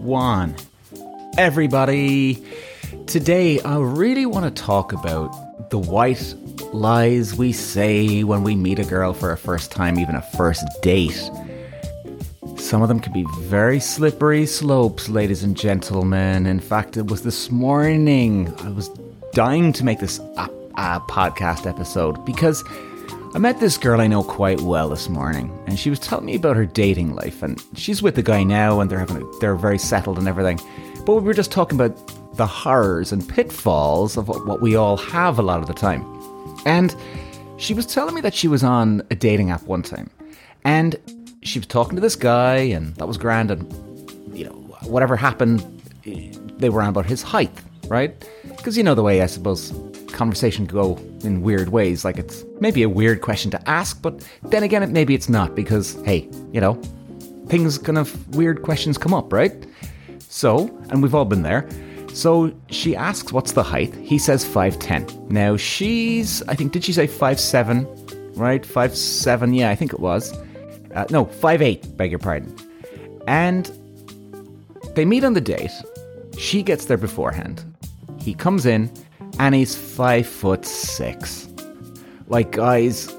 one. Everybody, today I really want to talk about the white lies we say when we meet a girl for a first time, even a first date. Some of them can be very slippery slopes, ladies and gentlemen. In fact, it was this morning I was dying to make this a, a podcast episode because I met this girl I know quite well this morning, and she was telling me about her dating life. And she's with the guy now, and they're having a, they're very settled and everything. But we were just talking about the horrors and pitfalls of what, what we all have a lot of the time. And she was telling me that she was on a dating app one time, and she was talking to this guy, and that was grand. And you know, whatever happened, eh, they were on about his height, right? Because you know the way I suppose conversation go in weird ways. Like it's maybe a weird question to ask, but then again, maybe it's not because hey, you know, things kind of weird questions come up, right? So, and we've all been there. So she asks, "What's the height?" He says five ten. Now she's, I think, did she say five seven? Right, five seven. Yeah, I think it was. Uh, no, five eight. Beg your pardon. And they meet on the date. She gets there beforehand. He comes in, and he's five foot six. Like, guys,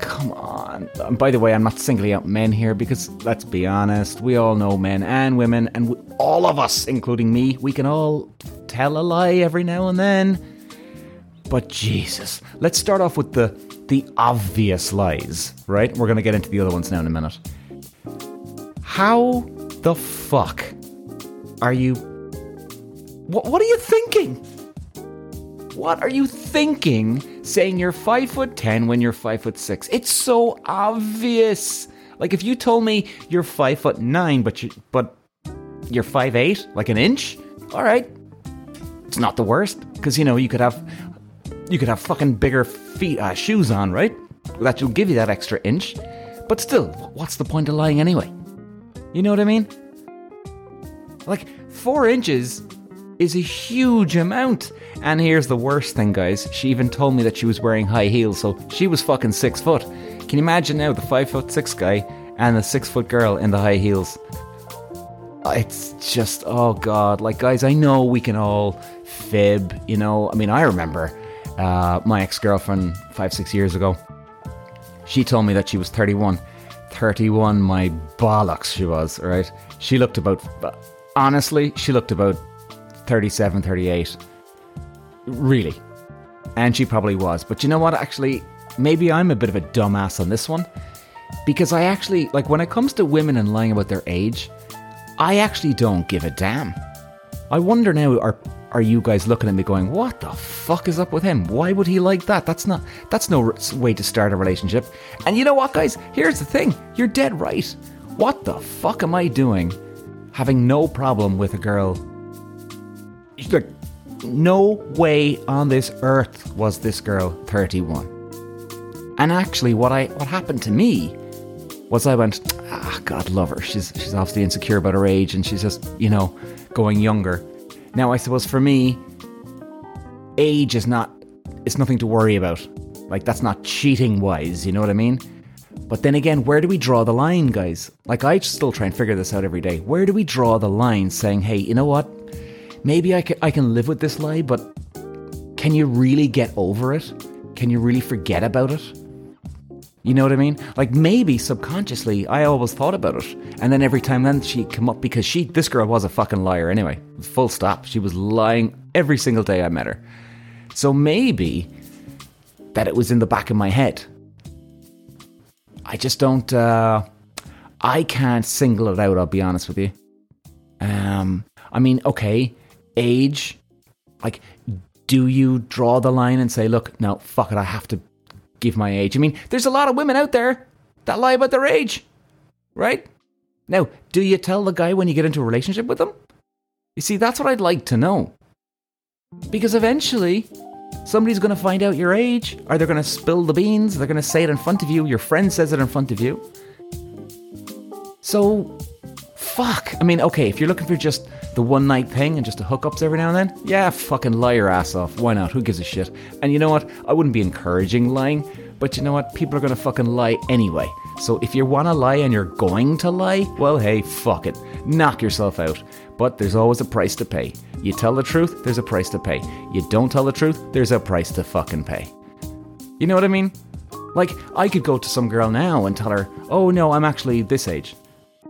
come on. And by the way, I'm not singling out men here because let's be honest, we all know men and women, and we, all of us, including me, we can all tell a lie every now and then. But Jesus, let's start off with the the obvious lies, right? We're gonna get into the other ones now in a minute. How the fuck are you? What, what are you thinking? What are you thinking saying you're five foot ten when you're five foot six? It's so obvious. Like if you told me you're five foot nine, but you but you're five eight, like an inch. All right, it's not the worst because you know you could have you could have fucking bigger feet uh, shoes on, right? That will give you that extra inch. But still, what's the point of lying anyway? You know what I mean? Like four inches is a huge amount. And here's the worst thing, guys. She even told me that she was wearing high heels, so she was fucking six foot. Can you imagine now the five foot six guy and the six foot girl in the high heels? It's just, oh god. Like, guys, I know we can all fib, you know. I mean, I remember uh, my ex girlfriend five, six years ago. She told me that she was 31. 31, my bollocks, she was, right? She looked about, honestly, she looked about 37, 38. Really. And she probably was. But you know what? Actually, maybe I'm a bit of a dumbass on this one. Because I actually, like, when it comes to women and lying about their age, I actually don't give a damn. I wonder now, are are you guys looking at me going, "What the fuck is up with him? Why would he like that?" That's not that's no way to start a relationship. And you know what, guys? Here's the thing: you're dead right. What the fuck am I doing, having no problem with a girl? Like, no way on this earth was this girl 31. And actually, what I what happened to me was I went, ah, God love her. She's she's obviously insecure about her age, and she's just you know going younger. Now, I suppose for me, age is not it's nothing to worry about. Like that's not cheating wise, you know what I mean? But then again, where do we draw the line, guys? Like I still try and figure this out every day. Where do we draw the line saying, "Hey, you know what? Maybe I can, I can live with this lie, but can you really get over it? Can you really forget about it?" You know what I mean? Like maybe subconsciously I always thought about it. And then every time then she'd come up because she this girl was a fucking liar anyway. Full stop. She was lying every single day I met her. So maybe that it was in the back of my head. I just don't uh I can't single it out, I'll be honest with you. Um I mean, okay, age like do you draw the line and say, look, no, fuck it, I have to give my age. I mean, there's a lot of women out there that lie about their age, right? Now, do you tell the guy when you get into a relationship with them? You see, that's what I'd like to know. Because eventually, somebody's going to find out your age, or they're going to spill the beans, they're going to say it in front of you, your friend says it in front of you. So, fuck. I mean, okay, if you're looking for just the one night thing and just the hookups every now and then, yeah, fucking lie your ass off. Why not? Who gives a shit? And you know what? I wouldn't be encouraging lying, but you know what? People are gonna fucking lie anyway. So if you want to lie and you're going to lie, well, hey, fuck it. Knock yourself out. But there's always a price to pay. You tell the truth, there's a price to pay. You don't tell the truth, there's a price to fucking pay. You know what I mean? Like, I could go to some girl now and tell her, oh no, I'm actually this age.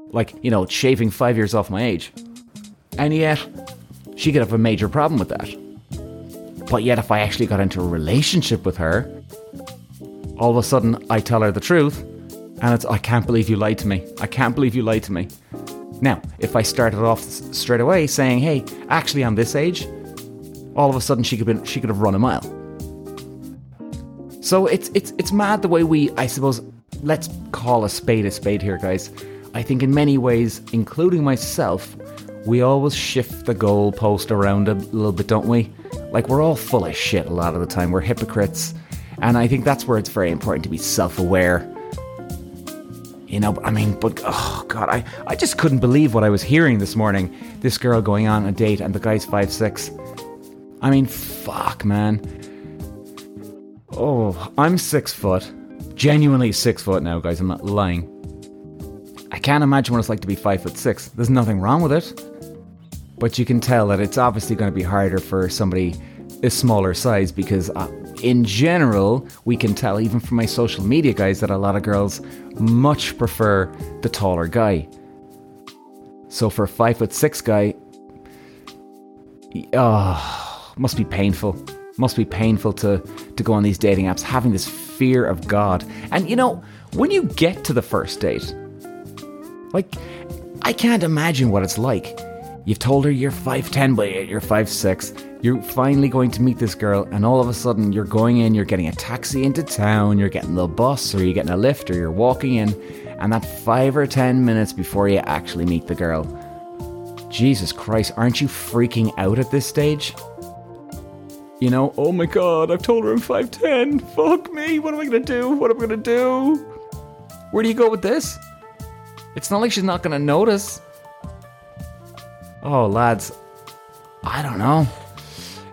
Like, you know, shaving five years off my age. And yet, she could have a major problem with that. But yet, if I actually got into a relationship with her, all of a sudden I tell her the truth, and it's, I can't believe you lied to me. I can't believe you lied to me. Now, if I started off straight away saying, hey, actually, I'm this age, all of a sudden she could, be, she could have run a mile. So it's, it's, it's mad the way we, I suppose, let's call a spade a spade here, guys. I think in many ways, including myself, we always shift the goalpost around a little bit, don't we? Like we're all full of shit a lot of the time. We're hypocrites. And I think that's where it's very important to be self aware. You know, I mean, but oh god, I, I just couldn't believe what I was hearing this morning. This girl going on a date and the guy's five six. I mean, fuck, man. Oh, I'm six foot. Genuinely six foot now, guys. I'm not lying. I can't imagine what it's like to be five foot six. There's nothing wrong with it. But you can tell that it's obviously going to be harder for somebody a smaller size because, uh, in general, we can tell even from my social media guys that a lot of girls much prefer the taller guy. So for a five foot six guy, oh, must be painful. Must be painful to to go on these dating apps having this fear of God. And you know, when you get to the first date, like I can't imagine what it's like You've told her you're 5'10, but you're 5'6. You're finally going to meet this girl, and all of a sudden you're going in, you're getting a taxi into town, you're getting the bus, or you're getting a lift, or you're walking in, and that 5 or 10 minutes before you actually meet the girl. Jesus Christ, aren't you freaking out at this stage? You know, oh my god, I've told her I'm 5'10. Fuck me, what am I gonna do? What am I gonna do? Where do you go with this? It's not like she's not gonna notice. Oh, lads, I don't know.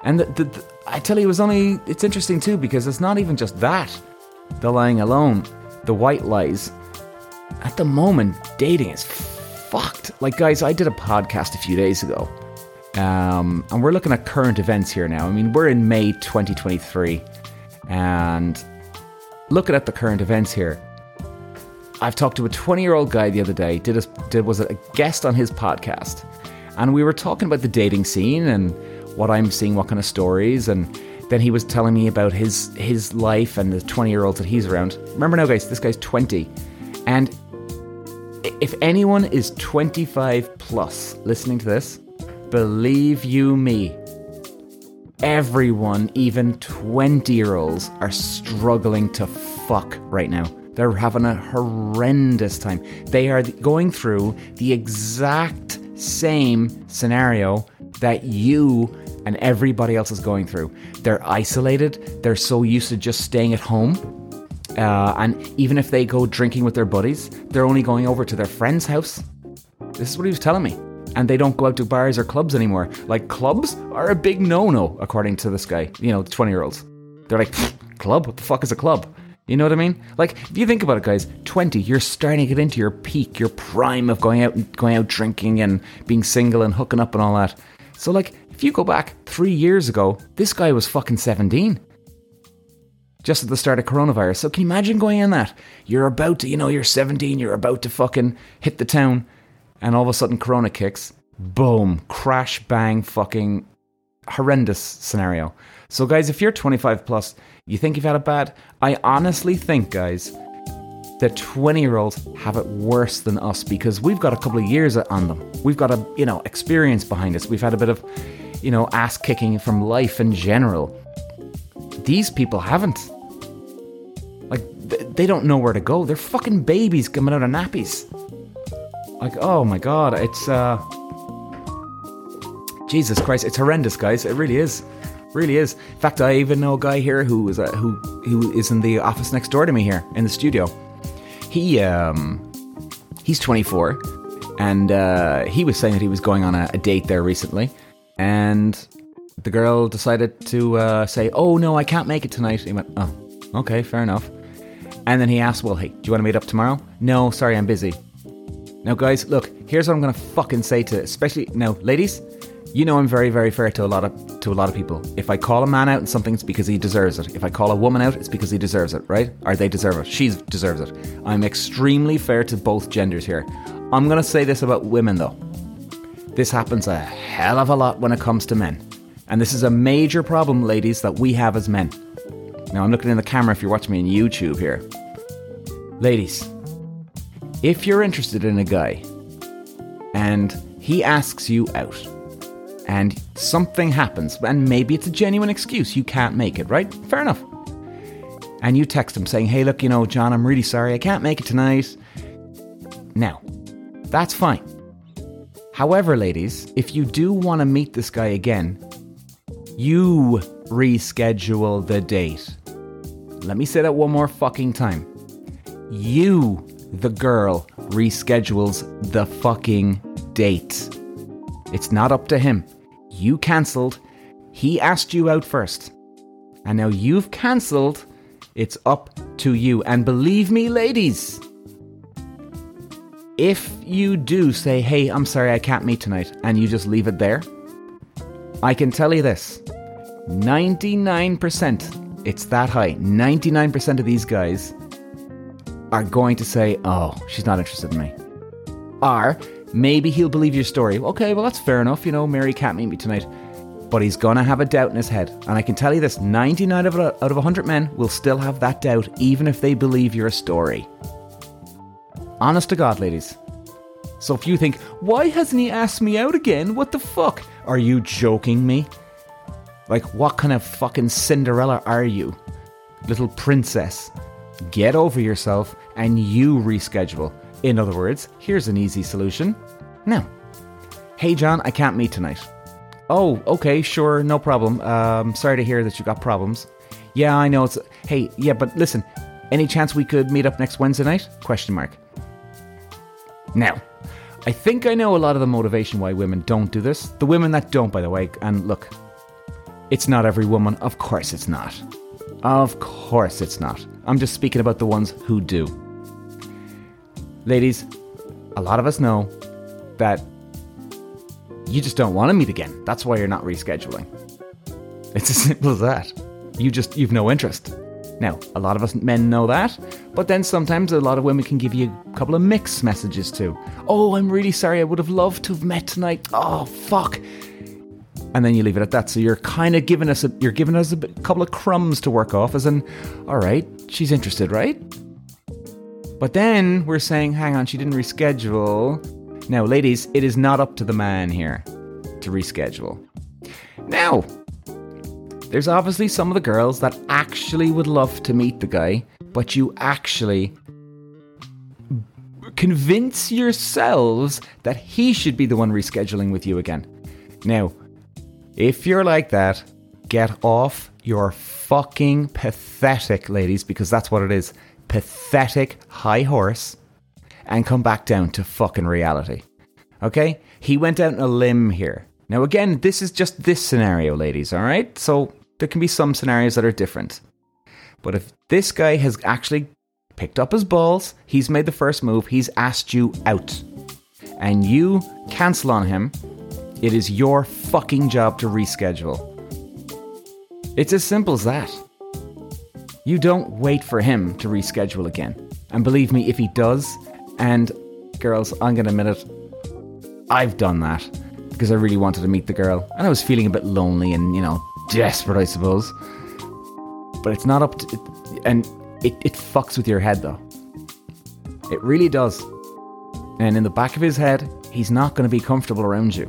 And the, the, the, I tell you, it was only. It's interesting too because it's not even just that. The lying alone, the white lies. At the moment, dating is fucked. Like, guys, I did a podcast a few days ago, um, and we're looking at current events here now. I mean, we're in May 2023, and looking at the current events here. I've talked to a 20 year old guy the other day. Did a, did was a guest on his podcast and we were talking about the dating scene and what I'm seeing, what kind of stories, and then he was telling me about his his life and the 20 year olds that he's around. Remember now, guys, this guy's 20, and if anyone is 25 plus listening to this, believe you me, everyone, even 20 year olds, are struggling to fuck right now. They're having a horrendous time. They are going through the exact same scenario that you and everybody else is going through. They're isolated, they're so used to just staying at home. Uh, and even if they go drinking with their buddies, they're only going over to their friend's house. This is what he was telling me. And they don't go out to bars or clubs anymore. Like, clubs are a big no no, according to this guy, you know, 20 year olds. They're like, club? What the fuck is a club? You know what I mean? Like, if you think about it, guys, 20, you're starting to get into your peak, your prime of going out and going out drinking and being single and hooking up and all that. So, like, if you go back three years ago, this guy was fucking 17. Just at the start of coronavirus. So, can you imagine going in that? You're about to, you know, you're 17, you're about to fucking hit the town, and all of a sudden, Corona kicks. Boom. Crash, bang, fucking horrendous scenario. So, guys, if you're 25 plus, you think you've had it bad? I honestly think, guys, that 20 year olds have it worse than us because we've got a couple of years on them. We've got a, you know, experience behind us. We've had a bit of, you know, ass kicking from life in general. These people haven't. Like, they don't know where to go. They're fucking babies coming out of nappies. Like, oh my god, it's, uh. Jesus Christ, it's horrendous, guys. It really is. Really is. In fact, I even know a guy here who is uh, who who is in the office next door to me here in the studio. He um he's 24, and uh, he was saying that he was going on a, a date there recently, and the girl decided to uh, say, "Oh no, I can't make it tonight." He went, "Oh, okay, fair enough." And then he asked, Well, hey, do you want to meet up tomorrow? No, sorry, I'm busy. Now, guys, look, here's what I'm gonna fucking say to especially now, ladies, you know I'm very, very fair to a lot of to a lot of people. If I call a man out in something, it's because he deserves it. If I call a woman out, it's because he deserves it, right? Or they deserve it. She deserves it. I'm extremely fair to both genders here. I'm gonna say this about women though. This happens a hell of a lot when it comes to men. And this is a major problem, ladies, that we have as men. Now, I'm looking in the camera if you're watching me on YouTube here. Ladies, if you're interested in a guy and he asks you out and something happens, and maybe it's a genuine excuse, you can't make it, right? Fair enough. And you text him saying, hey, look, you know, John, I'm really sorry, I can't make it tonight. Now, that's fine. However, ladies, if you do want to meet this guy again, you reschedule the date. Let me say that one more fucking time. You, the girl, reschedules the fucking date. It's not up to him. You cancelled. He asked you out first. And now you've cancelled. It's up to you. And believe me, ladies, if you do say, hey, I'm sorry, I can't meet tonight, and you just leave it there, I can tell you this 99%, it's that high, 99% of these guys are going to say, oh, she's not interested in me. Or maybe he'll believe your story. Okay, well, that's fair enough. You know, Mary can't meet me tonight. But he's going to have a doubt in his head. And I can tell you this 99 out of 100 men will still have that doubt, even if they believe your story. Honest to God, ladies. So if you think, why hasn't he asked me out again? What the fuck? Are you joking me? Like, what kind of fucking Cinderella are you? Little princess. Get over yourself and you reschedule. In other words, here's an easy solution. Now, hey John, I can't meet tonight. Oh, okay, sure, no problem. Um, sorry to hear that you got problems. Yeah, I know it's. Hey, yeah, but listen, any chance we could meet up next Wednesday night? Question mark. Now, I think I know a lot of the motivation why women don't do this. The women that don't, by the way, and look, it's not every woman. Of course it's not. Of course it's not. I'm just speaking about the ones who do. Ladies, a lot of us know that you just don't want to meet again. That's why you're not rescheduling. It's as simple as that. You just, you've no interest. Now, a lot of us men know that, but then sometimes a lot of women can give you a couple of mixed messages too. Oh, I'm really sorry, I would have loved to have met tonight. Oh, fuck. And then you leave it at that. So you're kind of giving us a, you're giving us a couple of crumbs to work off, as in, all right, she's interested, right? But then we're saying, hang on, she didn't reschedule. Now, ladies, it is not up to the man here to reschedule. Now, there's obviously some of the girls that actually would love to meet the guy, but you actually convince yourselves that he should be the one rescheduling with you again. Now, if you're like that, get off your fucking pathetic, ladies, because that's what it is pathetic high horse and come back down to fucking reality. Okay? He went out on a limb here. Now, again, this is just this scenario, ladies, all right? So there can be some scenarios that are different. But if this guy has actually picked up his balls, he's made the first move, he's asked you out, and you cancel on him, it is your fucking job to reschedule. It's as simple as that. You don't wait for him to reschedule again. And believe me, if he does, and girls, I'm going to admit it, I've done that because I really wanted to meet the girl and I was feeling a bit lonely and, you know, desperate, I suppose. But it's not up to. And it, it fucks with your head, though. It really does. And in the back of his head, he's not going to be comfortable around you.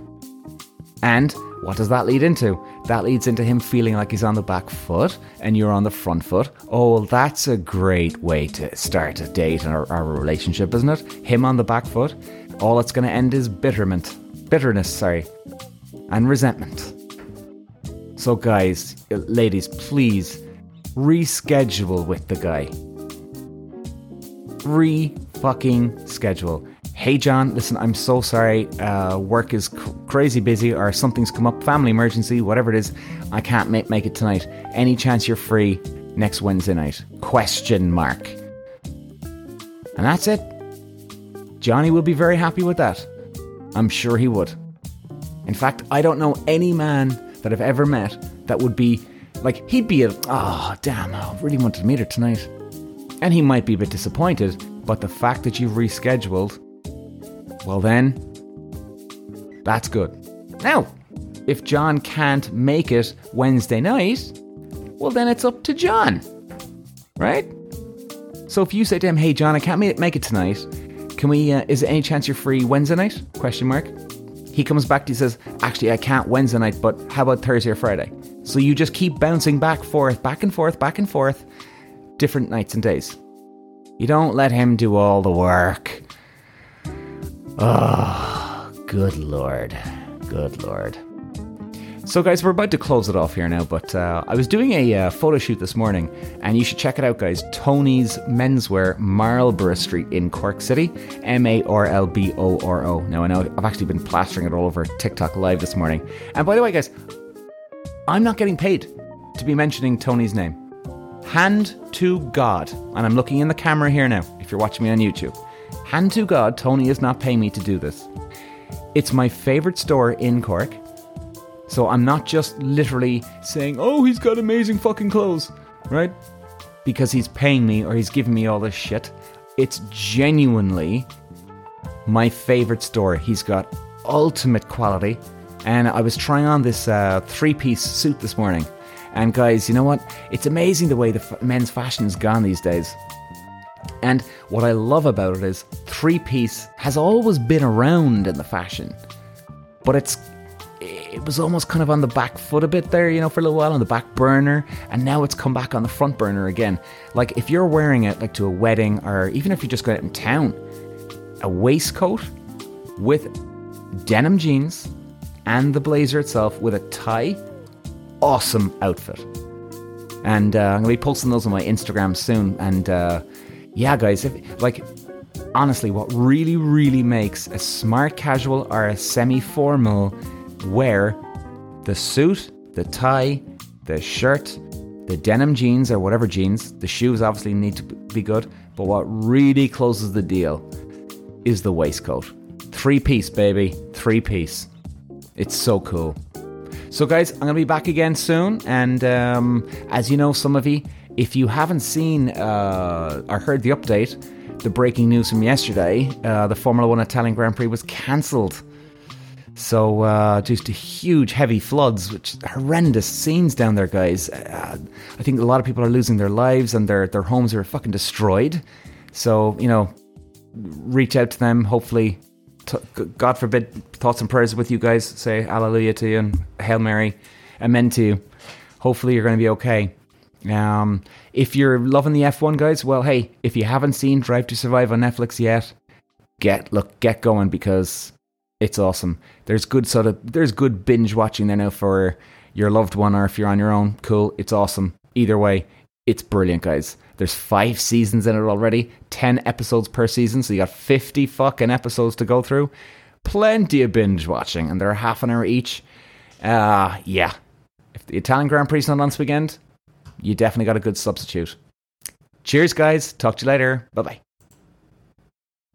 And what does that lead into? That leads into him feeling like he's on the back foot and you're on the front foot. Oh, well, that's a great way to start a date or, or a relationship, isn't it? Him on the back foot. All it's going to end is bitterment. Bitterness, sorry. And resentment. So, guys, ladies, please reschedule with the guy. Re fucking schedule. Hey, John, listen, I'm so sorry. Uh, work is crazy busy, or something's come up, family emergency, whatever it is. I can't make, make it tonight. Any chance you're free next Wednesday night? Question mark. And that's it. Johnny will be very happy with that. I'm sure he would. In fact, I don't know any man that I've ever met that would be like, he'd be a, oh, damn, I really wanted to meet her tonight. And he might be a bit disappointed, but the fact that you've rescheduled, well, then, that's good. Now, if John can't make it Wednesday night, well, then it's up to John, right? So if you say to him, "Hey, John, I can't make it tonight. Can we? Uh, is there any chance you're free Wednesday night?" Question mark. He comes back to you says, "Actually, I can't Wednesday night, but how about Thursday or Friday?" So you just keep bouncing back forth, back and forth, back and forth, different nights and days. You don't let him do all the work. Oh, good lord. Good lord. So, guys, we're about to close it off here now, but uh, I was doing a uh, photo shoot this morning, and you should check it out, guys. Tony's Menswear, Marlborough Street in Cork City, M A R L B O R O. Now, I know I've actually been plastering it all over TikTok Live this morning. And by the way, guys, I'm not getting paid to be mentioning Tony's name. Hand to God, and I'm looking in the camera here now, if you're watching me on YouTube. Hand to God, Tony is not paying me to do this. It's my favourite store in Cork. So I'm not just literally saying, oh, he's got amazing fucking clothes, right? Because he's paying me or he's giving me all this shit. It's genuinely my favorite store. He's got ultimate quality. And I was trying on this uh, three piece suit this morning. And guys, you know what? It's amazing the way the f- men's fashion has gone these days. And what I love about it is three piece has always been around in the fashion, but it's it was almost kind of on the back foot a bit there, you know, for a little while on the back burner, and now it's come back on the front burner again. Like if you're wearing it like to a wedding, or even if you're just going out in town, a waistcoat with denim jeans and the blazer itself with a tie, awesome outfit. And uh, I'm gonna be posting those on my Instagram soon. And uh, yeah, guys, if, like honestly, what really, really makes a smart casual or a semi-formal wear the suit, the tie, the shirt, the denim jeans or whatever jeans, the shoes obviously need to be good, but what really closes the deal is the waistcoat. Three piece, baby. Three piece. It's so cool. So, guys, I'm going to be back again soon. And um, as you know, some of you, if you haven't seen uh, or heard the update, the breaking news from yesterday, uh, the Formula One Italian Grand Prix was cancelled. So, uh, just huge, heavy floods, which horrendous scenes down there, guys. Uh, I think a lot of people are losing their lives and their, their homes are fucking destroyed. So, you know, reach out to them. Hopefully, t- God forbid, thoughts and prayers with you guys. Say hallelujah to you and Hail Mary. Amen to you. Hopefully, you're going to be okay. Um, if you're loving the F1 guys, well, hey, if you haven't seen Drive to Survive on Netflix yet, get look get going because it's awesome. There's good sort of there's good binge watching there now for your loved one or if you're on your own. Cool, it's awesome. Either way, it's brilliant, guys. There's five seasons in it already, ten episodes per season, so you got fifty fucking episodes to go through. Plenty of binge watching, and they're half an hour each. Uh yeah. If the Italian Grand Prix is not on this weekend, you definitely got a good substitute. Cheers, guys. Talk to you later. Bye bye.